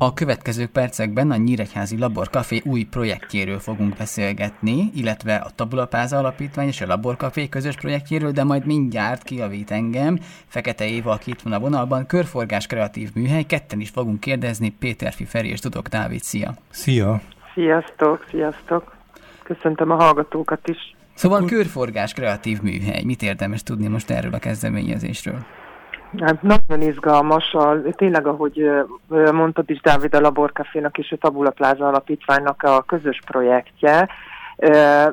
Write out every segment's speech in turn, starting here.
A következő percekben a Nyíregyházi Laborkafé új projektjéről fogunk beszélgetni, illetve a Tabulapáza Alapítvány és a Laborkafé közös projektjéről, de majd mindjárt kiavít engem. Fekete Éva, aki itt van a vonalban, körforgás kreatív műhely, ketten is fogunk kérdezni, Péterfi Feri és Tudok Dávid, szia! Szia! Sziasztok, sziasztok! Köszöntöm a hallgatókat is! Szóval körforgás kreatív műhely, mit érdemes tudni most erről a kezdeményezésről? Hát nagyon izgalmas, a, tényleg ahogy mondtad is Dávid a Laborcafénak és a Tabula Plaza Alapítványnak a közös projektje,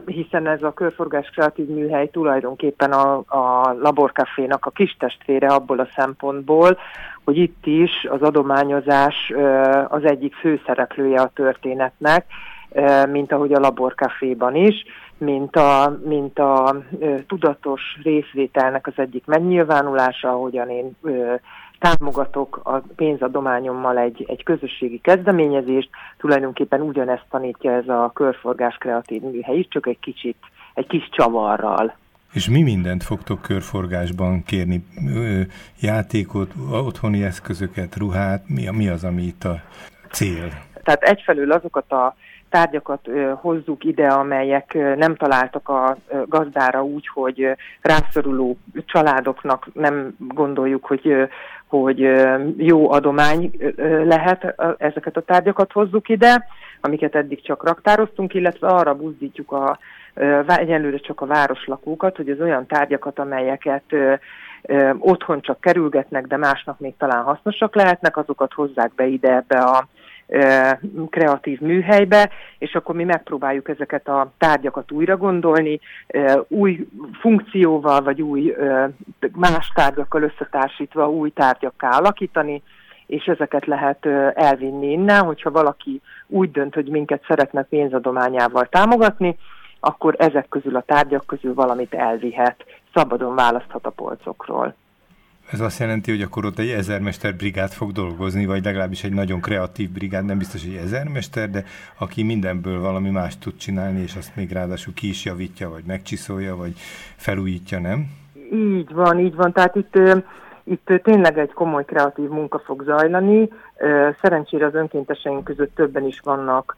hiszen ez a körforgás kreatív műhely tulajdonképpen a, a Laborcafénak a kis testvére abból a szempontból, hogy itt is az adományozás az egyik főszereplője a történetnek, mint ahogy a Laborcaféban is mint a, mint a ö, tudatos részvételnek az egyik megnyilvánulása, ahogyan én ö, támogatok a pénzadományommal egy, egy közösségi kezdeményezést, tulajdonképpen ugyanezt tanítja ez a körforgás kreatív műhely is, csak egy kicsit, egy kis csavarral. És mi mindent fogtok körforgásban kérni? Játékot, otthoni eszközöket, ruhát? Mi, mi az, ami itt a cél? Tehát egyfelől azokat a tárgyakat hozzuk ide, amelyek nem találtak a gazdára úgy, hogy rászoruló családoknak nem gondoljuk, hogy, hogy jó adomány lehet, ezeket a tárgyakat hozzuk ide, amiket eddig csak raktároztunk, illetve arra buzdítjuk a egyelőre csak a városlakókat, hogy az olyan tárgyakat, amelyeket otthon csak kerülgetnek, de másnak még talán hasznosak lehetnek, azokat hozzák be ide ebbe a kreatív műhelybe, és akkor mi megpróbáljuk ezeket a tárgyakat újra gondolni, új funkcióval, vagy új más tárgyakkal összetársítva új tárgyakká alakítani, és ezeket lehet elvinni innen, hogyha valaki úgy dönt, hogy minket szeretne pénzadományával támogatni, akkor ezek közül a tárgyak közül valamit elvihet, szabadon választhat a polcokról. Ez azt jelenti, hogy akkor ott egy ezermester brigád fog dolgozni, vagy legalábbis egy nagyon kreatív brigád, nem biztos, hogy ezermester, de aki mindenből valami más tud csinálni, és azt még ráadásul ki is javítja, vagy megcsiszolja, vagy felújítja, nem? Így van, így van. Tehát itt, itt tényleg egy komoly kreatív munka fog zajlani. Szerencsére az önkénteseink között többen is vannak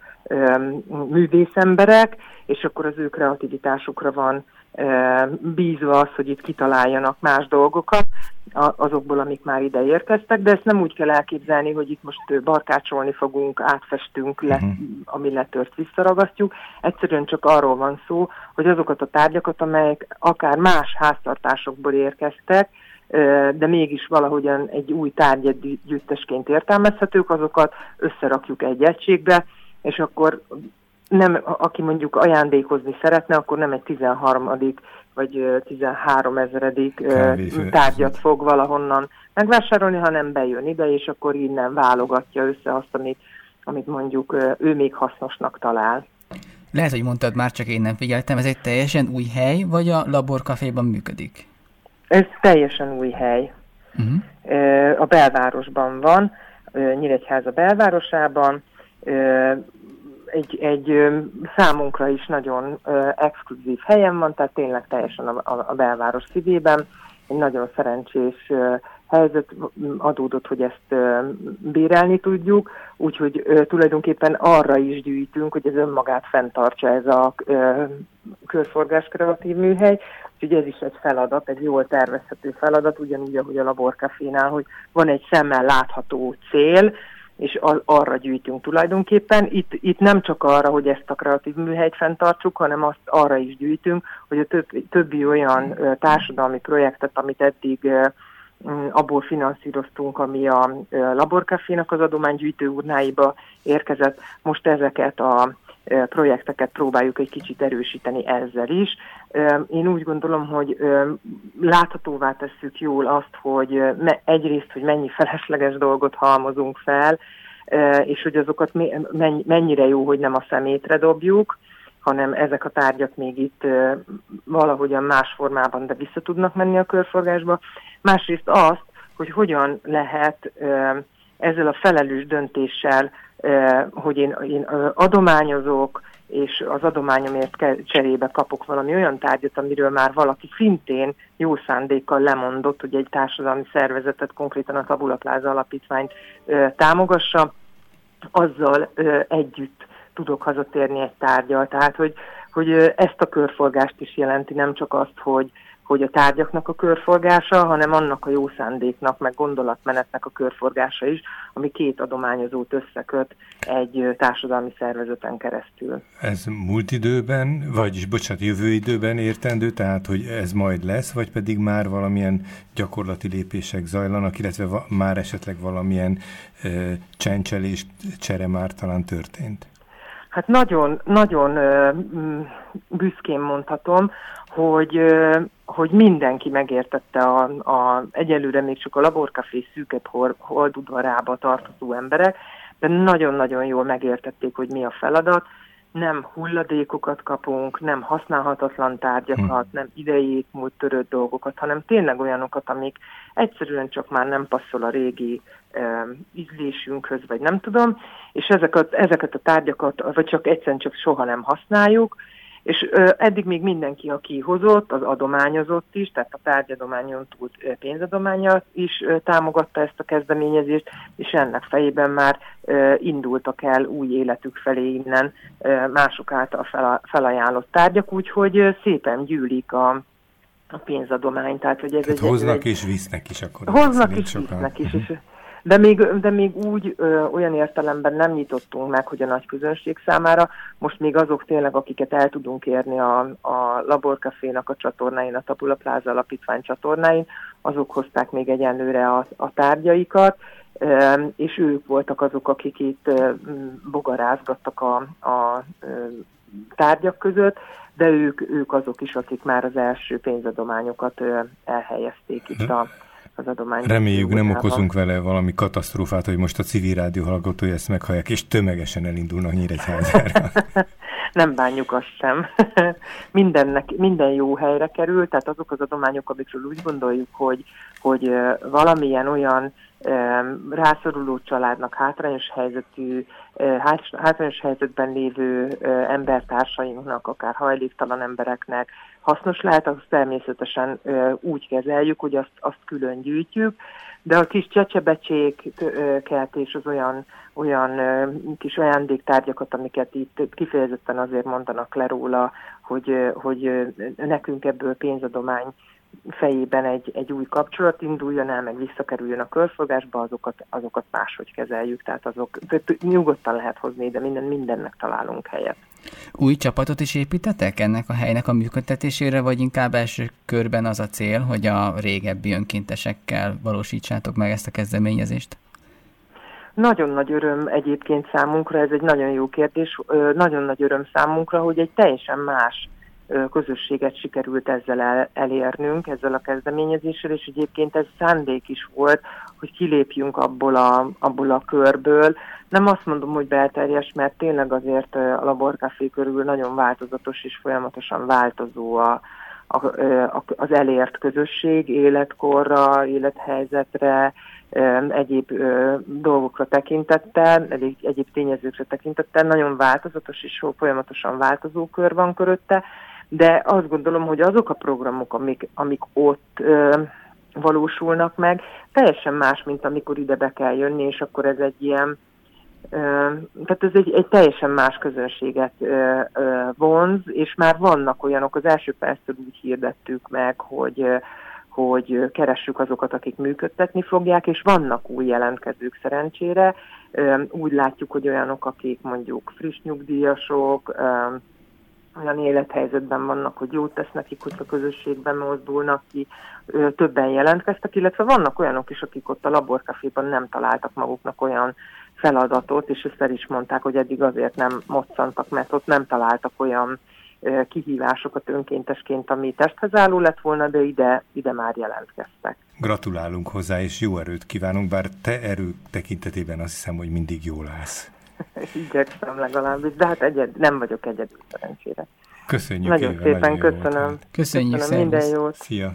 művészemberek, és akkor az ő kreativitásukra van bízva az, hogy itt kitaláljanak más dolgokat azokból, amik már ide érkeztek, de ezt nem úgy kell elképzelni, hogy itt most barkácsolni fogunk, átfestünk, le, uh-huh. ami letört, visszaragasztjuk. Egyszerűen csak arról van szó, hogy azokat a tárgyakat, amelyek akár más háztartásokból érkeztek, de mégis valahogyan egy új tárgyegyüttesként értelmezhetők, azokat összerakjuk egy egységbe, és akkor nem, aki mondjuk ajándékozni szeretne, akkor nem egy 13 vagy 13 ezeredik tárgyat fog valahonnan megvásárolni, hanem bejön ide, és akkor innen válogatja össze azt, amit, amit mondjuk ő még hasznosnak talál. Lehet, hogy mondtad, már csak én nem figyeltem, ez egy teljesen új hely, vagy a laborkaféban működik? Ez teljesen új hely. Uh-huh. A belvárosban van, Nyíregyháza belvárosában, egy, egy számunkra is nagyon exkluzív helyen van, tehát tényleg teljesen a, a, a belváros szívében. Egy nagyon szerencsés helyzet adódott, hogy ezt bérelni tudjuk, úgyhogy tulajdonképpen arra is gyűjtünk, hogy ez önmagát fenntartsa ez a körforgás kreatív műhely, úgyhogy ez is egy feladat, egy jól tervezhető feladat, ugyanúgy, ahogy a laborkafénál, hogy van egy szemmel látható cél, és arra gyűjtünk tulajdonképpen. Itt, itt nem csak arra, hogy ezt a kreatív műhelyt fenntartsuk, hanem azt arra is gyűjtünk, hogy a több, többi olyan társadalmi projektet, amit eddig abból finanszíroztunk, ami a laborkafénak az adománygyűjtő urnáiba érkezett. Most ezeket a projekteket próbáljuk egy kicsit erősíteni ezzel is. Én úgy gondolom, hogy láthatóvá tesszük jól azt, hogy egyrészt, hogy mennyi felesleges dolgot halmozunk fel, és hogy azokat mennyire jó, hogy nem a szemétre dobjuk, hanem ezek a tárgyak még itt valahogyan más formában, de vissza tudnak menni a körforgásba. Másrészt azt, hogy hogyan lehet ezzel a felelős döntéssel hogy én, én adományozok, és az adományomért cserébe kapok valami olyan tárgyat, amiről már valaki szintén jó szándékkal lemondott, hogy egy társadalmi szervezetet, konkrétan a Tabula Plaza alapítványt támogassa, azzal együtt tudok hazatérni egy tárgyal. Tehát, hogy, hogy ezt a körforgást is jelenti, nem csak azt, hogy, hogy a tárgyaknak a körforgása, hanem annak a jó szándéknak, meg gondolatmenetnek a körforgása is, ami két adományozót összeköt egy társadalmi szervezeten keresztül. Ez múlt időben, vagyis bocsánat, jövő időben értendő, tehát hogy ez majd lesz, vagy pedig már valamilyen gyakorlati lépések zajlanak, illetve már esetleg valamilyen e, csencselés, csere már talán történt? Hát nagyon, nagyon büszkén mondhatom, hogy, hogy mindenki megértette a, a egyelőre még csak a laborkafé szűkebb holdudvarába tartozó emberek, de nagyon-nagyon jól megértették, hogy mi a feladat. Nem hulladékokat kapunk, nem használhatatlan tárgyakat, hm. nem idejét múlt törött dolgokat, hanem tényleg olyanokat, amik egyszerűen csak már nem passzol a régi ízlésünkhöz, vagy nem tudom, és ezeket, ezeket a tárgyakat, vagy csak egyszerűen csak soha nem használjuk, és eddig még mindenki, aki hozott, az adományozott is, tehát a tárgyadományon túl pénzadománya is támogatta ezt a kezdeményezést, és ennek fejében már indultak el új életük felé innen mások által fel, felajánlott tárgyak, úgyhogy szépen gyűlik a, a pénzadomány. Tehát, hogy ez tehát egy, hoznak egy, és visznek is akkor. Hoznak és visznek is, és de még, de még úgy ö, olyan értelemben nem nyitottunk meg, hogy a nagy közönség számára. Most még azok tényleg, akiket el tudunk érni a, a Laborcafénak a csatornáin, a Tabula Plaza alapítvány csatornáin, azok hozták még egyenlőre a, a tárgyaikat, és ők voltak azok, akik itt bogarázgattak a, a tárgyak között, de ők, ők azok is, akik már az első pénzadományokat elhelyezték itt a az adomány. Reméljük nem okozunk vele valami katasztrófát, hogy most a civil rádió hallgatói ezt meghallják, és tömegesen elindulnak Nyíregyházára. nem bánjuk azt sem. Mindennek, minden jó helyre kerül, tehát azok az adományok, amikről úgy gondoljuk, hogy, hogy valamilyen olyan rászoruló családnak, hátrányos helyzetű, hátrányos helyzetben lévő embertársainknak, akár hajléktalan embereknek hasznos lehet, azt természetesen úgy kezeljük, hogy azt, azt külön gyűjtjük, de a kis csecsebecséket és az olyan, olyan kis ajándéktárgyakat, amiket itt kifejezetten azért mondanak le róla, hogy, hogy nekünk ebből pénzadomány fejében egy, egy új kapcsolat induljon el, meg visszakerüljön a körforgásba, azokat, azokat máshogy kezeljük, tehát azok nyugodtan lehet hozni, de minden, mindennek találunk helyet. Új csapatot is építetek ennek a helynek a működtetésére, vagy inkább első körben az a cél, hogy a régebbi önkéntesekkel valósítsátok meg ezt a kezdeményezést? Nagyon nagy öröm egyébként számunkra, ez egy nagyon jó kérdés, nagyon nagy öröm számunkra, hogy egy teljesen más közösséget sikerült ezzel el, elérnünk, ezzel a kezdeményezéssel, és egyébként ez szándék is volt, hogy kilépjünk abból a, abból a körből. Nem azt mondom, hogy belterjes, mert tényleg azért a laborkafé körül nagyon változatos és folyamatosan változó a, a, a, az elért közösség életkorra, élethelyzetre, egyéb dolgokra tekintettel, egyéb, egyéb tényezőkre tekintettel, nagyon változatos és folyamatosan változó kör van körötte, de azt gondolom, hogy azok a programok, amik, amik ott valósulnak meg, teljesen más, mint amikor ide be kell jönni, és akkor ez egy ilyen, tehát ez egy, egy teljesen más közönséget vonz, és már vannak olyanok, az első perctől úgy hirdettük meg, hogy hogy keressük azokat, akik működtetni fogják, és vannak új jelentkezők szerencsére. Úgy látjuk, hogy olyanok, akik mondjuk friss nyugdíjasok, olyan élethelyzetben vannak, hogy jót tesz nekik, hogy a közösségben mozdulnak ki, többen jelentkeztek, illetve vannak olyanok is, akik ott a laborkaféban nem találtak maguknak olyan feladatot, és ezt el is mondták, hogy eddig azért nem moccantak, mert ott nem találtak olyan kihívásokat önkéntesként, ami testhez álló lett volna, de ide, ide már jelentkeztek. Gratulálunk hozzá, és jó erőt kívánunk, bár te erő tekintetében azt hiszem, hogy mindig jól állsz. Igyekszem legalábbis, de hát egyed, nem vagyok egyedül szerencsére. Köszönjük Nagyon éve, szépen nagyon köszönöm. Köszönjük, köszönöm minden jót. Szia.